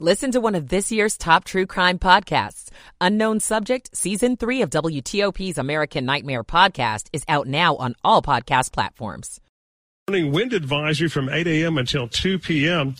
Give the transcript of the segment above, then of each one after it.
Listen to one of this year's top true crime podcasts. Unknown Subject, Season 3 of WTOP's American Nightmare podcast is out now on all podcast platforms. Morning wind advisory from 8 a.m. until 2 p.m.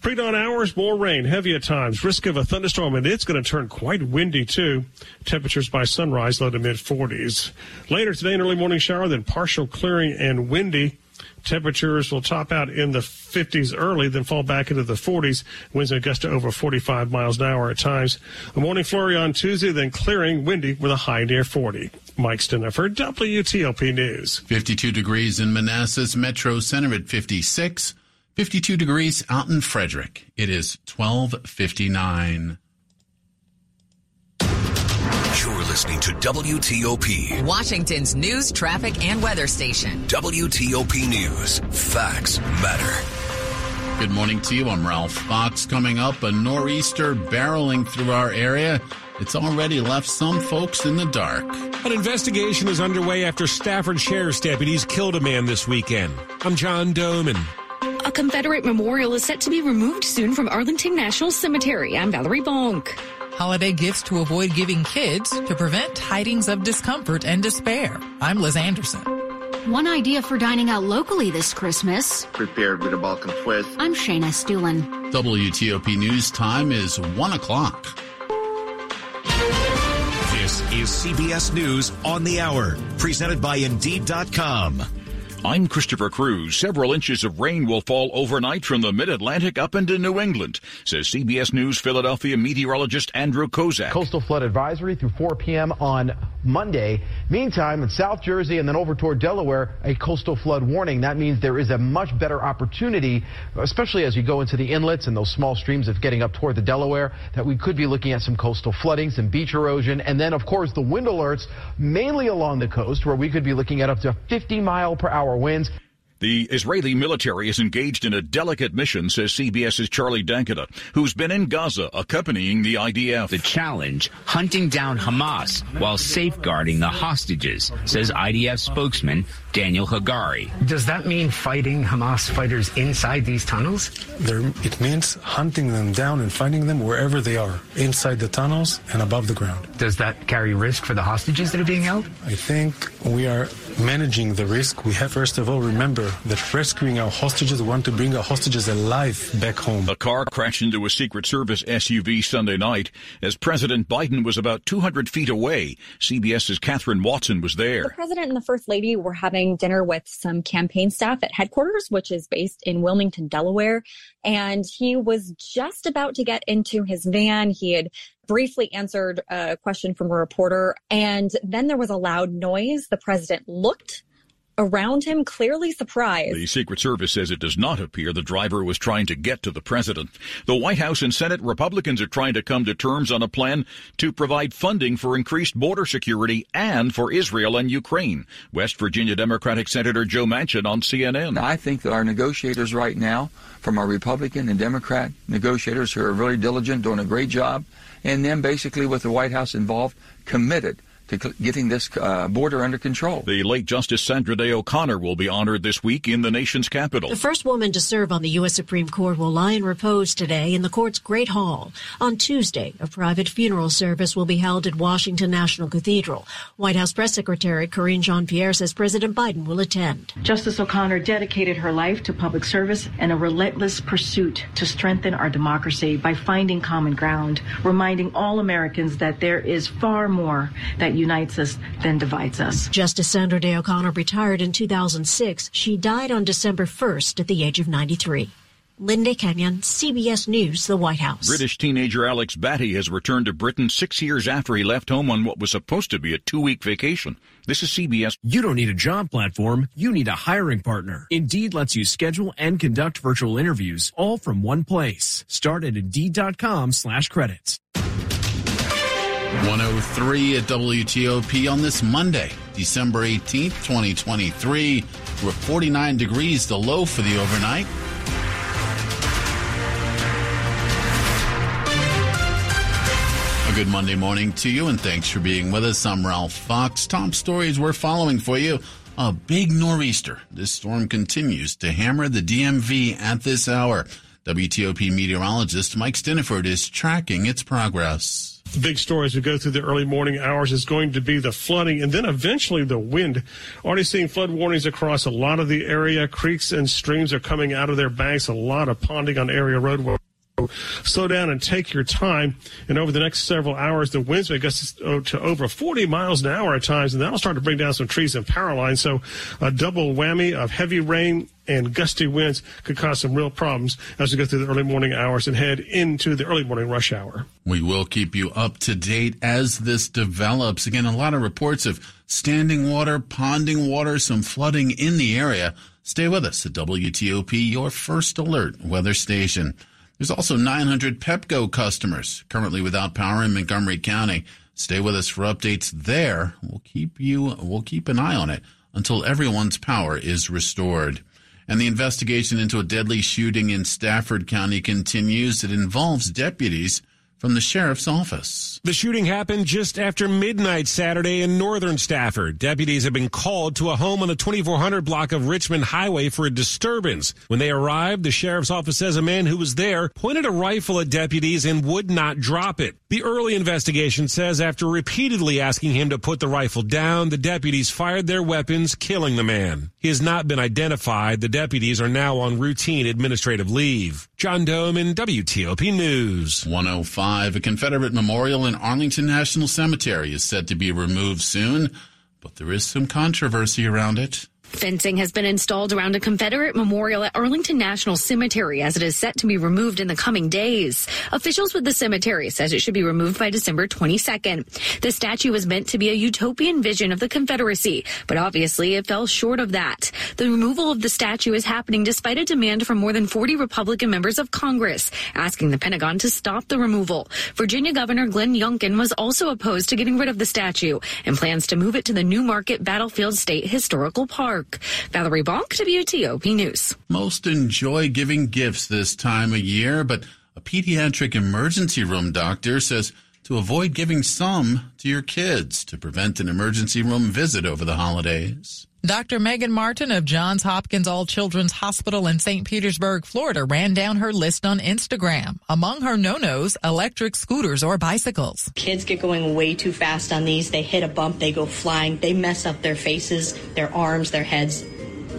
Pre dawn hours, more rain, heavy at times, risk of a thunderstorm, and it's going to turn quite windy too. Temperatures by sunrise low to mid 40s. Later today, an early morning shower, then partial clearing and windy. Temperatures will top out in the 50s early, then fall back into the 40s. Winds gust to over 45 miles an hour at times. A morning flurry on Tuesday, then clearing, windy with a high near 40. Mike Stinneford, WTOP News. 52 degrees in Manassas Metro Center at 56. 52 degrees out in Frederick. It is 1259. Listening to WTOP. Washington's news, traffic, and weather station. WTOP News. Facts matter. Good morning to you. I'm Ralph Fox. Coming up, a nor'easter barreling through our area. It's already left some folks in the dark. An investigation is underway after Stafford Sheriff's deputies killed a man this weekend. I'm John Domen. A Confederate memorial is set to be removed soon from Arlington National Cemetery. I'm Valerie Bonk. Holiday gifts to avoid giving kids to prevent tidings of discomfort and despair. I'm Liz Anderson. One idea for dining out locally this Christmas. Prepared with a Balkan twist. I'm Shayna Stulin. WTOP News time is 1 o'clock. This is CBS News on the Hour, presented by Indeed.com. I'm Christopher Cruz. Several inches of rain will fall overnight from the mid-Atlantic up into New England, says CBS News Philadelphia meteorologist Andrew Kozak. Coastal flood advisory through 4 p.m. on Monday. Meantime, in South Jersey and then over toward Delaware, a coastal flood warning. That means there is a much better opportunity, especially as you go into the inlets and those small streams of getting up toward the Delaware, that we could be looking at some coastal flooding, some beach erosion, and then, of course, the wind alerts, mainly along the coast, where we could be looking at up to 50 mile per hour winds. The Israeli military is engaged in a delicate mission, says CBS's Charlie D'Agata, who's been in Gaza accompanying the IDF. The challenge, hunting down Hamas while safeguarding the hostages, says IDF spokesman Daniel Hagari. Does that mean fighting Hamas fighters inside these tunnels? There, it means hunting them down and finding them wherever they are, inside the tunnels and above the ground. Does that carry risk for the hostages that are being held? I think we are managing the risk. We have, first of all, remember that rescuing our hostages, we want to bring our hostages alive back home. A car crashed into a Secret Service SUV Sunday night as President Biden was about 200 feet away. CBS's Kathryn Watson was there. The president and the first lady were having dinner with some campaign staff at headquarters, which is based in Wilmington, Delaware. And he was just about to get into his van. He had briefly answered a question from a reporter, and then there was a loud noise. The president looked around him, clearly surprised. The Secret Service says it does not appear the driver was trying to get to the president. The White House and Senate Republicans are trying to come to terms on a plan to provide funding for increased border security and for Israel and Ukraine. West Virginia Democratic Senator Joe Manchin on CNN. I think that our negotiators right now, from our Republican and Democrat negotiators who are really diligent, doing a great job, and then basically with the White House involved, committed to getting this uh, border under control. The late Justice Sandra Day O'Connor will be honored this week in the nation's capital. The first woman to serve on the U.S. Supreme Court will lie in repose today in the court's Great Hall. On Tuesday, a private funeral service will be held at Washington National Cathedral. White House Press Secretary Karine Jean-Pierre says President Biden will attend. Justice O'Connor dedicated her life to public service and a relentless pursuit to strengthen our democracy by finding common ground, reminding all Americans that there is far more that unites us than divides us. Justice Sandra Day O'Connor retired in 2006. She died on December 1st at the age of 93. Linda Kenyon, CBS News, the White House. British teenager Alex Batty has returned to Britain six years after he left home on what was supposed to be a two week vacation. This is CBS. You don't need a job platform, you need a hiring partner. Indeed lets you schedule and conduct virtual interviews all from one place. Start at Indeed.com slash credits. 103 at WTOP on this Monday, December 18th, 2023. We're 49 degrees, the low for the overnight. A good Monday morning to you, and thanks for being with us. I'm Ralph Fox. Top stories we're following for you. A big nor'easter. This storm continues to hammer the DMV at this hour. WTOP meteorologist Mike Stinneford is tracking its progress. Big story as we go through the early morning hours is going to be the flooding and then eventually the wind. Already seeing flood warnings across a lot of the area. Creeks and streams are coming out of their banks. A lot of ponding on area roadways slow down and take your time. And over the next several hours, the winds may gust to over 40 miles an hour at times, and that'll start to bring down some trees and power lines. So a double whammy of heavy rain and gusty winds could cause some real problems as we go through the early morning hours and head into the early morning rush hour. We will keep you up to date as this develops. Again, a lot of reports of standing water, ponding water, some flooding in the area. Stay with us at WTOP, your first alert weather station. There's also 900 Pepco customers currently without power in Montgomery County. Stay with us for updates there. We'll keep you, we'll keep an eye on it until everyone's power is restored. And the investigation into a deadly shooting in Stafford County continues. It involves deputies from the sheriff's office. The shooting happened just after midnight Saturday in northern Stafford. Deputies have been called to a home on the 2400 block of Richmond Highway for a disturbance. When they arrived, the sheriff's office says a man who was there pointed a rifle at deputies and would not drop it. The early investigation says after repeatedly asking him to put the rifle down, the deputies fired their weapons, killing the man. He has not been identified. The deputies are now on routine administrative leave. John Domen WTOP News. 105 a Confederate memorial in Arlington National Cemetery is said to be removed soon, but there is some controversy around it. Fencing has been installed around a Confederate memorial at Arlington National Cemetery as it is set to be removed in the coming days. Officials with the cemetery says it should be removed by December 22nd. The statue was meant to be a utopian vision of the Confederacy, but obviously it fell short of that. The removal of the statue is happening despite a demand from more than 40 Republican members of Congress asking the Pentagon to stop the removal. Virginia Governor Glenn Youngkin was also opposed to getting rid of the statue and plans to move it to the New Market Battlefield State Historical Park. Valerie Bonk, WTOP News. Most enjoy giving gifts this time of year, but a pediatric emergency room doctor says to avoid giving some to your kids to prevent an emergency room visit over the holidays. Dr. Megan Martin of Johns Hopkins All Children's Hospital in St. Petersburg, Florida, ran down her list on Instagram. Among her no-nos, electric scooters or bicycles. Kids get going way too fast on these. They hit a bump, they go flying, they mess up their faces, their arms, their heads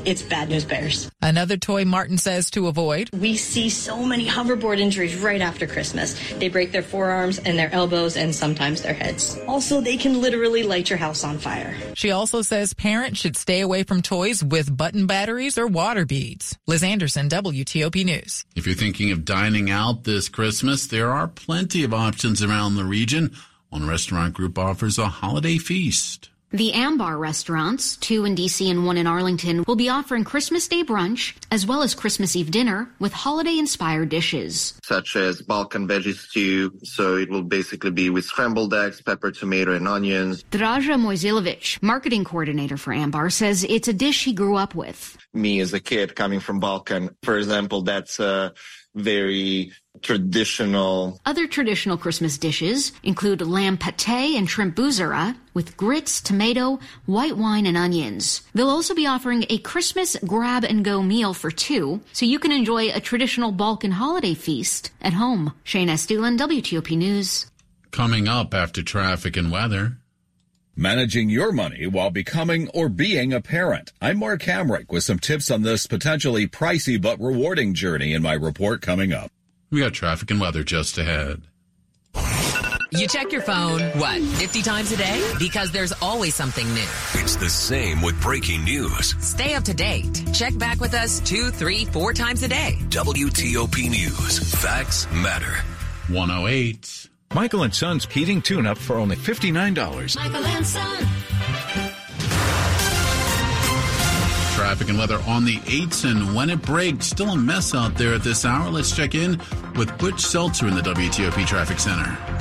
it's bad news bears. Another toy Martin says to avoid. We see so many hoverboard injuries right after Christmas. They break their forearms and their elbows and sometimes their heads. Also, they can literally light your house on fire. She also says parents should stay away from toys with button batteries or water beads. Liz Anderson, WTOP News. If you're thinking of dining out this Christmas, there are plenty of options around the region. One restaurant group offers a holiday feast. The Ambar restaurants, two in DC and one in Arlington, will be offering Christmas Day brunch as well as Christmas Eve dinner with holiday inspired dishes. Such as Balkan veggie stew. So it will basically be with scrambled eggs, pepper, tomato, and onions. Draža Mojsilovic, marketing coordinator for Ambar, says it's a dish he grew up with. Me as a kid coming from Balkan, for example, that's a very traditional. Other traditional Christmas dishes include lamb pate and shrimp buzara with grits, tomato, white wine, and onions. They'll also be offering a Christmas grab and go meal for two, so you can enjoy a traditional Balkan holiday feast at home. Shayna Stulin, WTOP News. Coming up after traffic and weather. Managing your money while becoming or being a parent. I'm Mark Hamrick with some tips on this potentially pricey but rewarding journey in my report coming up. We got traffic and weather just ahead. You check your phone, what, 50 times a day? Because there's always something new. It's the same with breaking news. Stay up to date. Check back with us two, three, four times a day. WTOP News. Facts matter. 108. Michael and Son's heating tune-up for only $59. Michael and Son. Traffic and weather on the 8s and when it breaks. Still a mess out there at this hour. Let's check in with Butch Seltzer in the WTOP Traffic Center.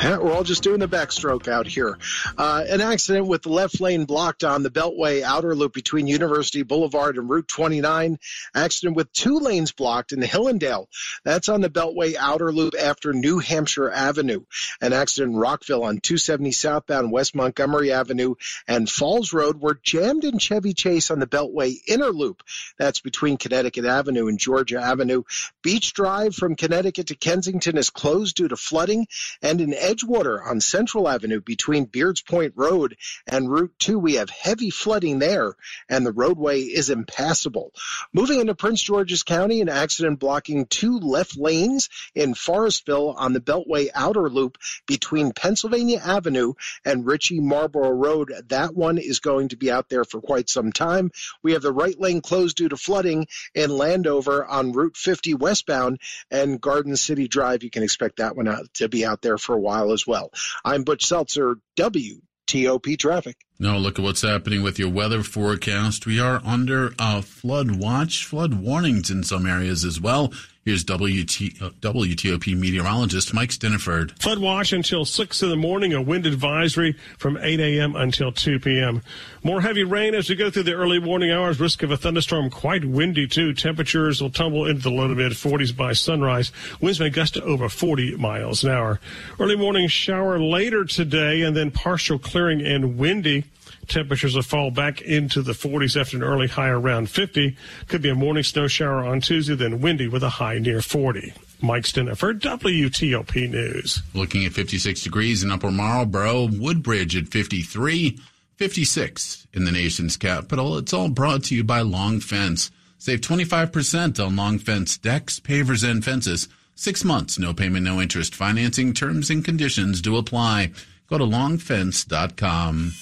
We're all just doing the backstroke out here. Uh, an accident with the left lane blocked on the Beltway outer loop between University Boulevard and Route 29. Accident with two lanes blocked in Hillendale. That's on the Beltway outer loop after New Hampshire Avenue. An accident in Rockville on 270 southbound West Montgomery Avenue and Falls Road were jammed in Chevy Chase on the Beltway inner loop. That's between Connecticut Avenue and Georgia Avenue. Beach Drive from Connecticut to Kensington is closed due to flooding and in Edgewater on Central Avenue between Beards Point Road and Route 2. We have heavy flooding there, and the roadway is impassable. Moving into Prince George's County, an accident blocking two left lanes in Forestville on the Beltway outer loop between Pennsylvania Avenue and Ritchie Marlboro Road. That one is going to be out there for quite some time. We have the right lane closed due to flooding in Landover on Route 50 westbound and Garden City Drive. You can expect that one to be out there for a while as well. I'm Butch Seltzer, WTOP Traffic. Now look at what's happening with your weather forecast. We are under a flood watch, flood warnings in some areas as well. Here's WT, uh, WTOP meteorologist Mike Stinneford. Flood watch until 6 in the morning, a wind advisory from 8 a.m. until 2 p.m. More heavy rain as we go through the early morning hours. Risk of a thunderstorm, quite windy too. Temperatures will tumble into the low to mid 40s by sunrise. Winds may gust to over 40 miles an hour. Early morning shower later today and then partial clearing and windy. Temperatures will fall back into the 40s after an early high around 50. Could be a morning snow shower on Tuesday, then windy with a high near 40. Mike Stinneford WTOP News. Looking at 56 degrees in Upper Marlboro, Woodbridge at 53, 56 in the nation's capital. It's all brought to you by Long Fence. Save 25% on Long Fence decks, pavers, and fences. Six months, no payment, no interest. Financing terms and conditions do apply. Go to longfence.com.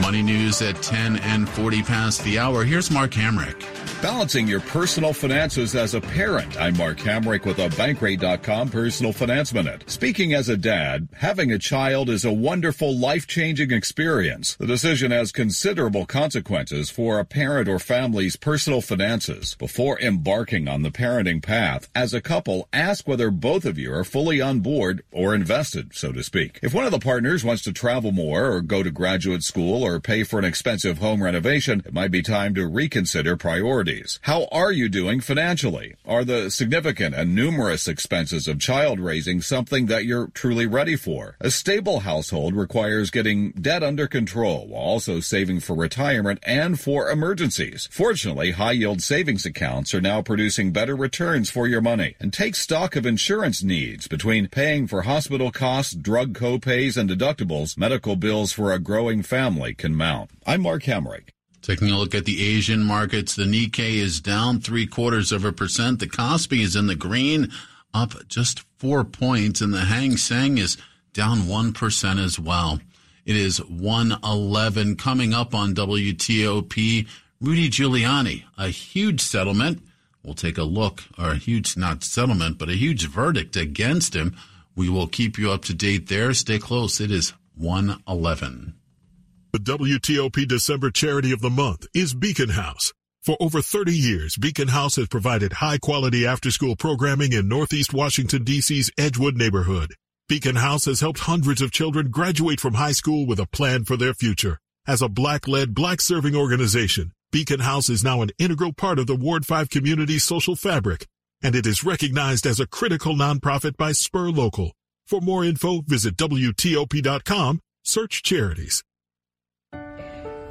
Money news at 10 and 40 past the hour. Here's Mark Hamrick. Balancing your personal finances as a parent. I'm Mark Hamrick with a Bankrate.com Personal Finance Minute. Speaking as a dad, having a child is a wonderful, life-changing experience. The decision has considerable consequences for a parent or family's personal finances. Before embarking on the parenting path, as a couple, ask whether both of you are fully on board or invested, so to speak. If one of the partners wants to travel more or go to graduate school or pay for an expensive home renovation, it might be time to reconsider priorities. How are you doing financially? Are the significant and numerous expenses of child raising something that you're truly ready for? A stable household requires getting debt under control while also saving for retirement and for emergencies. Fortunately, high yield savings accounts are now producing better returns for your money. And take stock of insurance needs between paying for hospital costs, drug copays, and deductibles. Medical bills for a growing family can mount. I'm Mark Hamrick. Taking a look at the Asian markets, the Nikkei is down three quarters of a percent. The Kospi is in the green, up just four points, and the Hang Seng is down one percent as well. It is 111 coming up on WTOP. Rudy Giuliani, a huge settlement. We'll take a look, or a huge, not settlement, but a huge verdict against him. We will keep you up to date there. Stay close. It is 111. The WTOP December charity of the month is Beacon House. For over 30 years, Beacon House has provided high quality after school programming in Northeast Washington, D.C.'s Edgewood neighborhood. Beacon House has helped hundreds of children graduate from high school with a plan for their future. As a black-led, black-serving organization, Beacon House is now an integral part of the Ward 5 community's social fabric, and it is recognized as a critical nonprofit by Spur Local. For more info, visit WTOP.com, search charities.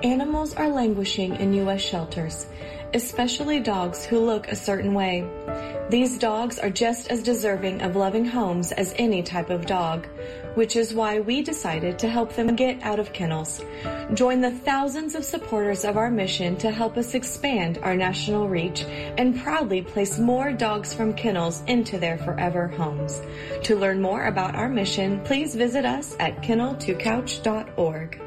Animals are languishing in U.S. shelters, especially dogs who look a certain way. These dogs are just as deserving of loving homes as any type of dog, which is why we decided to help them get out of kennels. Join the thousands of supporters of our mission to help us expand our national reach and proudly place more dogs from kennels into their forever homes. To learn more about our mission, please visit us at kennel2couch.org.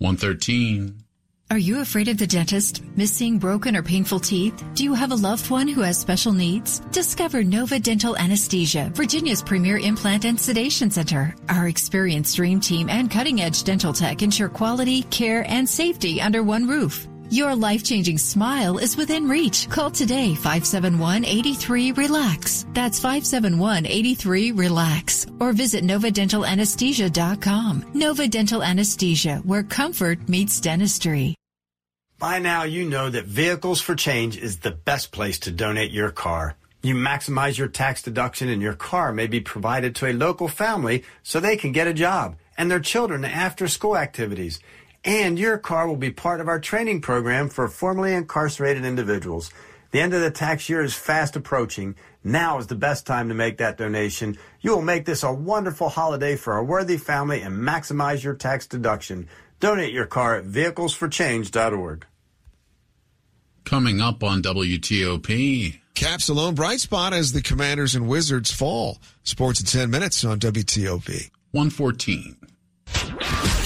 113. Are you afraid of the dentist? Missing broken or painful teeth? Do you have a loved one who has special needs? Discover Nova Dental Anesthesia, Virginia's premier implant and sedation center. Our experienced dream team and cutting edge dental tech ensure quality, care, and safety under one roof. Your life changing smile is within reach. Call today 571 83 Relax. That's 571 83 Relax. Or visit NovaDentalAnesthesia.com. Nova Dental Anesthesia, where comfort meets dentistry. By now, you know that Vehicles for Change is the best place to donate your car. You maximize your tax deduction and your car may be provided to a local family so they can get a job and their children after school activities. And your car will be part of our training program for formerly incarcerated individuals. The end of the tax year is fast approaching. Now is the best time to make that donation. You will make this a wonderful holiday for a worthy family and maximize your tax deduction. Donate your car at vehiclesforchange.org. Coming up on WTOP. Caps alone bright spot as the Commanders and Wizards fall. Sports in 10 minutes on WTOP. 114.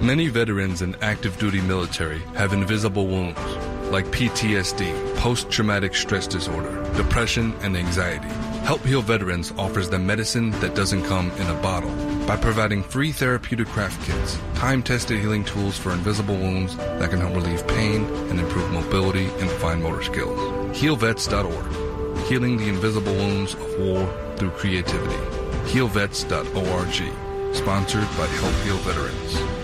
Many veterans and active duty military have invisible wounds like PTSD, post traumatic stress disorder, depression, and anxiety. Help Heal Veterans offers them medicine that doesn't come in a bottle by providing free therapeutic craft kits, time tested healing tools for invisible wounds that can help relieve pain and improve mobility and fine motor skills. HealVets.org, healing the invisible wounds of war through creativity. HealVets.org, sponsored by Help Heal Veterans.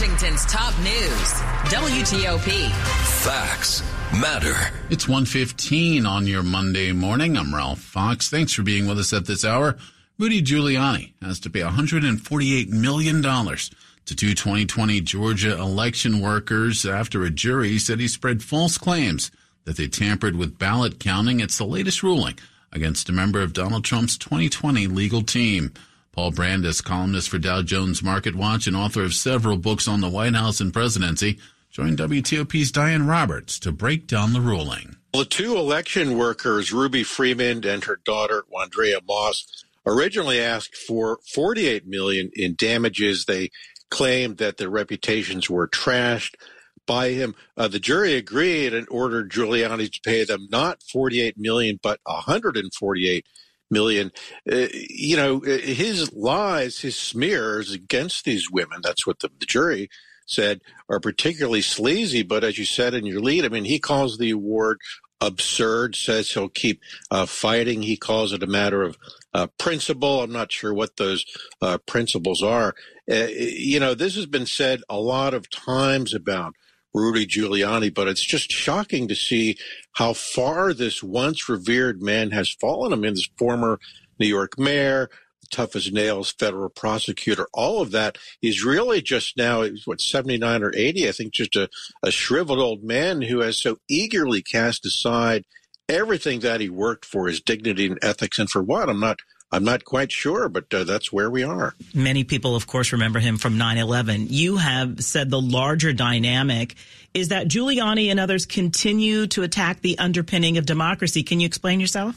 Washington's top news. WTOP. Facts matter. It's 115 on your Monday morning. I'm Ralph Fox. Thanks for being with us at this hour. Rudy Giuliani has to pay $148 million to two 2020 Georgia election workers after a jury said he spread false claims that they tampered with ballot counting. It's the latest ruling against a member of Donald Trump's 2020 legal team. Paul Brandus, columnist for Dow Jones Market Watch and author of several books on the White House and presidency, joined WTOP's Diane Roberts to break down the ruling. The two election workers, Ruby Freeman and her daughter, Wandrea Moss, originally asked for 48 million in damages. They claimed that their reputations were trashed by him. Uh, the jury agreed and ordered Giuliani to pay them not 48 million, but 148 million. Uh, you know, his lies, his smears against these women, that's what the, the, jury said, are particularly sleazy. But as you said in your lead, I mean, he calls the award absurd, says he'll keep uh, fighting. He calls it a matter of uh, principle. I'm not sure what those uh, principles are. Uh, you know, this has been said a lot of times about Rudy Giuliani, but it's just shocking to see how far this once revered man has fallen. I mean, this former New York mayor, tough as nails federal prosecutor, all of that is really just now, what, 79 or 80, I think just a, a shriveled old man who has so eagerly cast aside everything that he worked for, his dignity and ethics, and for what? I'm not I'm not quite sure, but uh, that's where we are. Many people, of course, remember him from 9 11. You have said the larger dynamic is that Giuliani and others continue to attack the underpinning of democracy. Can you explain yourself?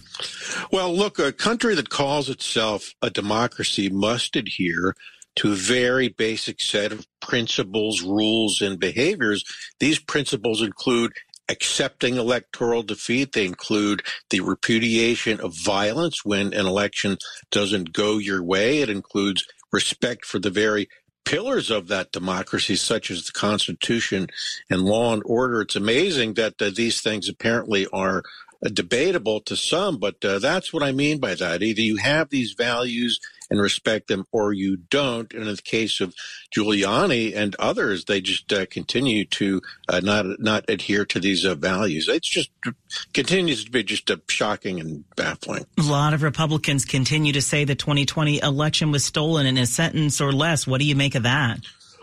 Well, look, a country that calls itself a democracy must adhere to a very basic set of principles, rules, and behaviors. These principles include accepting electoral defeat. They include the repudiation of violence when an election doesn't go your way. It includes respect for the very pillars of that democracy, such as the Constitution and law and order. It's amazing that uh, these things apparently are uh, debatable to some, but uh, that's what I mean by that. Either you have these values and respect them or you don't. And in the case of Giuliani and others, they just uh, continue to uh, not not adhere to these uh, values. It's just continues to be just uh, shocking and baffling. A lot of Republicans continue to say the 2020 election was stolen in a sentence or less. What do you make of that?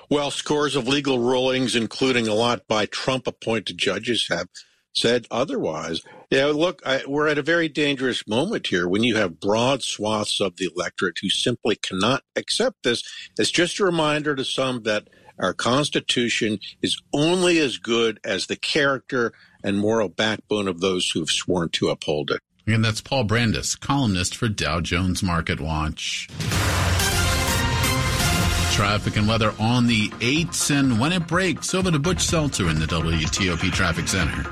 Well, scores of legal rulings, including a lot by Trump appointed judges, have said otherwise. Yeah, look, I, we're at a very dangerous moment here when you have broad swaths of the electorate who simply cannot accept this. It's just a reminder to some that our Constitution is only as good as the character and moral backbone of those who have sworn to uphold it. And that's Paul Brandus, columnist for Dow Jones Market Watch. Traffic and weather on the 8s and when it breaks over to Butch Seltzer in the WTOP Traffic Center.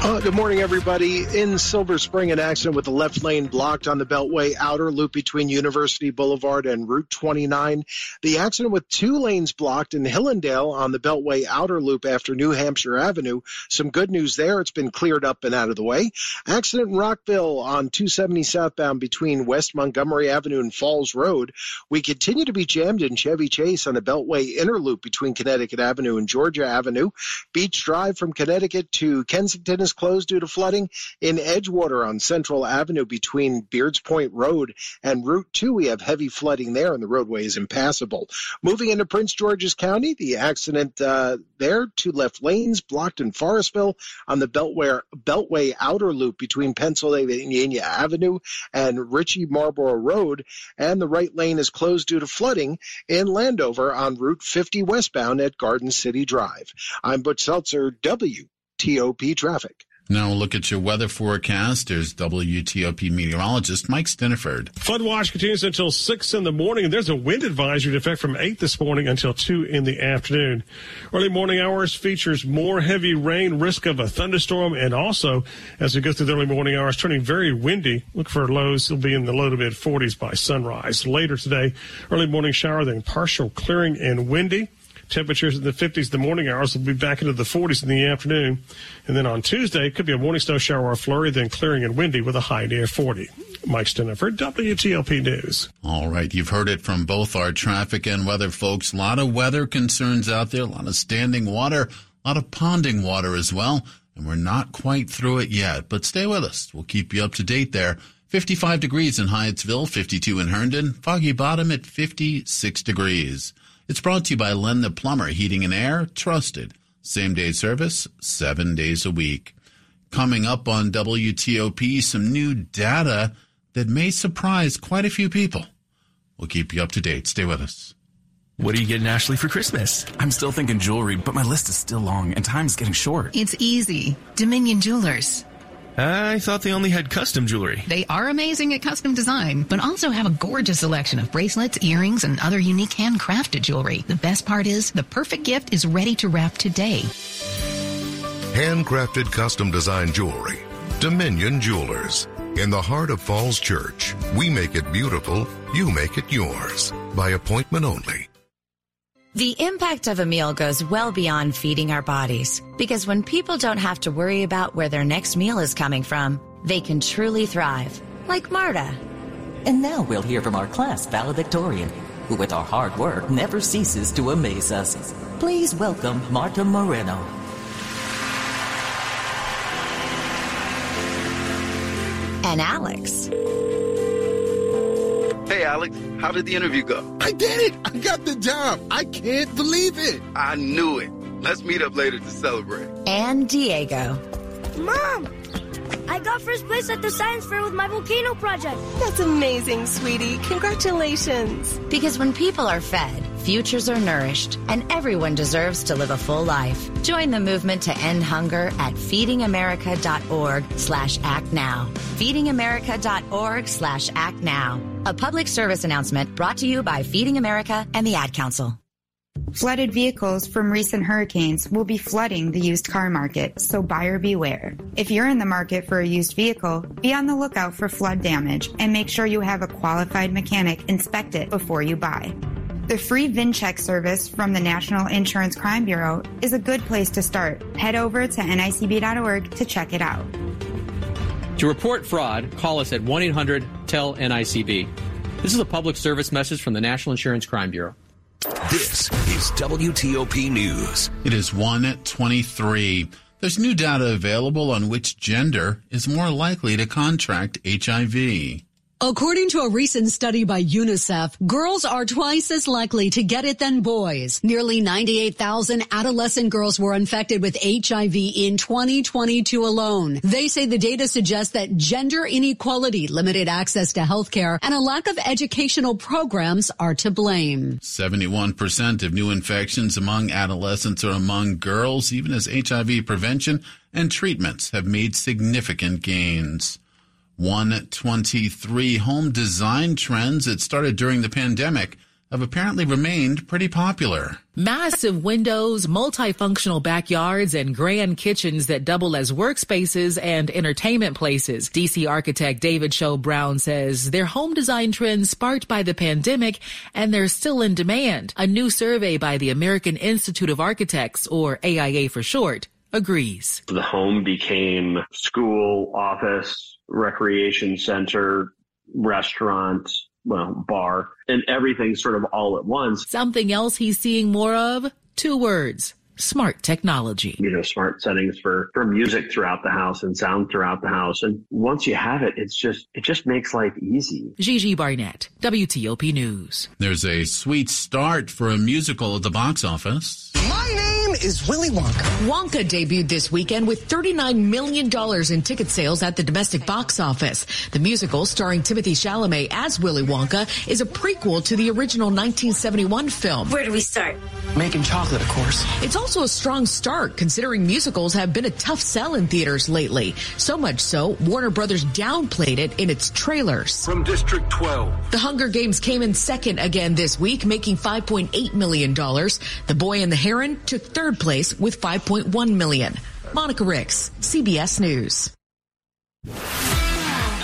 Uh, good morning, everybody. In Silver Spring, an accident with the left lane blocked on the Beltway outer loop between University Boulevard and Route 29. The accident with two lanes blocked in Hillendale on the Beltway outer loop after New Hampshire Avenue. Some good news there. It's been cleared up and out of the way. Accident in Rockville on 270 southbound between West Montgomery Avenue and Falls Road. We continue to be jammed in Chevy Chase on the Beltway Interloop between Connecticut Avenue and Georgia Avenue. Beach Drive from Connecticut to Kensington is closed due to flooding. In Edgewater on Central Avenue between Beards Point Road and Route 2, we have heavy flooding there and the roadway is impassable. Moving into Prince George's County, the accident uh, there, two left lanes blocked in Forestville on the Beltway, Beltway outer loop between Pennsylvania Avenue and Ritchie Marlboro Road, and the right lane is closed due to flooding in Landover on Route 50 westbound at Garden City Drive. I'm Butch Seltzer, W. TOP traffic. Now look at your weather forecast. There's WTOP meteorologist Mike Stinneford. Flood watch continues until 6 in the morning. There's a wind advisory in effect from 8 this morning until 2 in the afternoon. Early morning hours features more heavy rain, risk of a thunderstorm, and also, as we go through the early morning hours, turning very windy. Look for lows. It'll be in the low to mid 40s by sunrise. Later today, early morning shower, then partial clearing and windy. Temperatures in the 50s the morning hours will be back into the 40s in the afternoon. And then on Tuesday, it could be a morning snow shower or flurry, then clearing and windy with a high near 40. Mike Stinneford, WTOP News. All right. You've heard it from both our traffic and weather folks. A lot of weather concerns out there, a lot of standing water, a lot of ponding water as well. And we're not quite through it yet, but stay with us. We'll keep you up to date there. 55 degrees in Hyattsville, 52 in Herndon, foggy bottom at 56 degrees. It's brought to you by Len the Plumber, Heating and Air, trusted. Same day service, seven days a week. Coming up on WTOP, some new data that may surprise quite a few people. We'll keep you up to date. Stay with us. What are you getting Ashley for Christmas? I'm still thinking jewelry, but my list is still long and time's getting short. It's easy. Dominion Jewelers. I thought they only had custom jewelry. They are amazing at custom design, but also have a gorgeous selection of bracelets, earrings, and other unique handcrafted jewelry. The best part is the perfect gift is ready to wrap today. Handcrafted custom design jewelry. Dominion Jewelers. In the heart of Falls Church, we make it beautiful, you make it yours. By appointment only. The impact of a meal goes well beyond feeding our bodies because when people don't have to worry about where their next meal is coming from, they can truly thrive, like Marta. And now we'll hear from our class valedictorian, who with our hard work never ceases to amaze us. Please welcome Marta Moreno. And Alex. Hey, Alex, how did the interview go? I did it! I got the job! I can't believe it! I knew it. Let's meet up later to celebrate. And Diego. Mom! I got first place at the science fair with my volcano project. That's amazing, sweetie. Congratulations. Because when people are fed, futures are nourished, and everyone deserves to live a full life. Join the movement to end hunger at feedingamerica.org slash act now. Feedingamerica.org slash act now. A public service announcement brought to you by Feeding America and the Ad Council. Flooded vehicles from recent hurricanes will be flooding the used car market, so buyer beware. If you're in the market for a used vehicle, be on the lookout for flood damage and make sure you have a qualified mechanic inspect it before you buy. The free VinCheck service from the National Insurance Crime Bureau is a good place to start. Head over to nicb.org to check it out. To report fraud, call us at 1 800 TELL NICB. This is a public service message from the National Insurance Crime Bureau. This is WTOP News. It is 1 at 23. There's new data available on which gender is more likely to contract HIV. According to a recent study by UNICEF, girls are twice as likely to get it than boys. Nearly 98,000 adolescent girls were infected with HIV in 2022 alone. They say the data suggests that gender inequality, limited access to healthcare, and a lack of educational programs are to blame. 71% of new infections among adolescents are among girls, even as HIV prevention and treatments have made significant gains. 123 home design trends that started during the pandemic have apparently remained pretty popular. Massive windows, multifunctional backyards, and grand kitchens that double as workspaces and entertainment places. DC architect David Show Brown says their home design trends sparked by the pandemic and they're still in demand. A new survey by the American Institute of Architects, or AIA for short, agrees. The home became school, office, recreation center, restaurant, well, bar, and everything sort of all at once. Something else he's seeing more of? Two words. Smart technology. You know, smart settings for, for music throughout the house and sound throughout the house. And once you have it, it's just, it just makes life easy. Gigi Barnett, WTOP News. There's a sweet start for a musical at the box office. My name is Willy Wonka. Wonka debuted this weekend with $39 million in ticket sales at the domestic box office. The musical, starring Timothée Chalamet as Willy Wonka, is a prequel to the original 1971 film. Where do we start? Making chocolate, of course. It's also a strong start considering musicals have been a tough sell in theaters lately. So much so, Warner Brothers downplayed it in its trailers. From District 12. The Hunger Games came in second again this week, making $5.8 million. The Boy and the Heron took third place with 5.1 million. Monica Ricks, CBS News.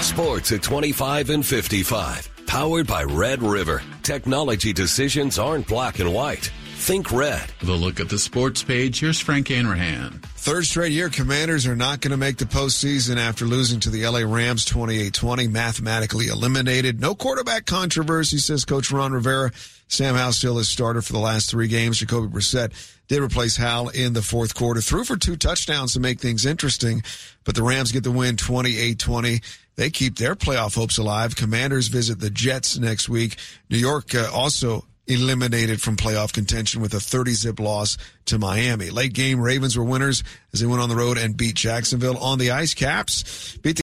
Sports at 25 and 55. Powered by Red River. Technology decisions aren't black and white. Think red. The look at the sports page. Here's Frank Hanrahan. Third straight year, Commanders are not going to make the postseason after losing to the LA Rams 28-20, mathematically eliminated. No quarterback controversy, says Coach Ron Rivera. Sam Howell still is starter for the last three games. Jacoby Brissett did replace Howell in the fourth quarter, threw for two touchdowns to make things interesting, but the Rams get the win 28-20. They keep their playoff hopes alive. Commanders visit the Jets next week. New York uh, also eliminated from playoff contention with a 30 zip loss to Miami. Late game Ravens were winners as they went on the road and beat Jacksonville on the ice caps. Beat the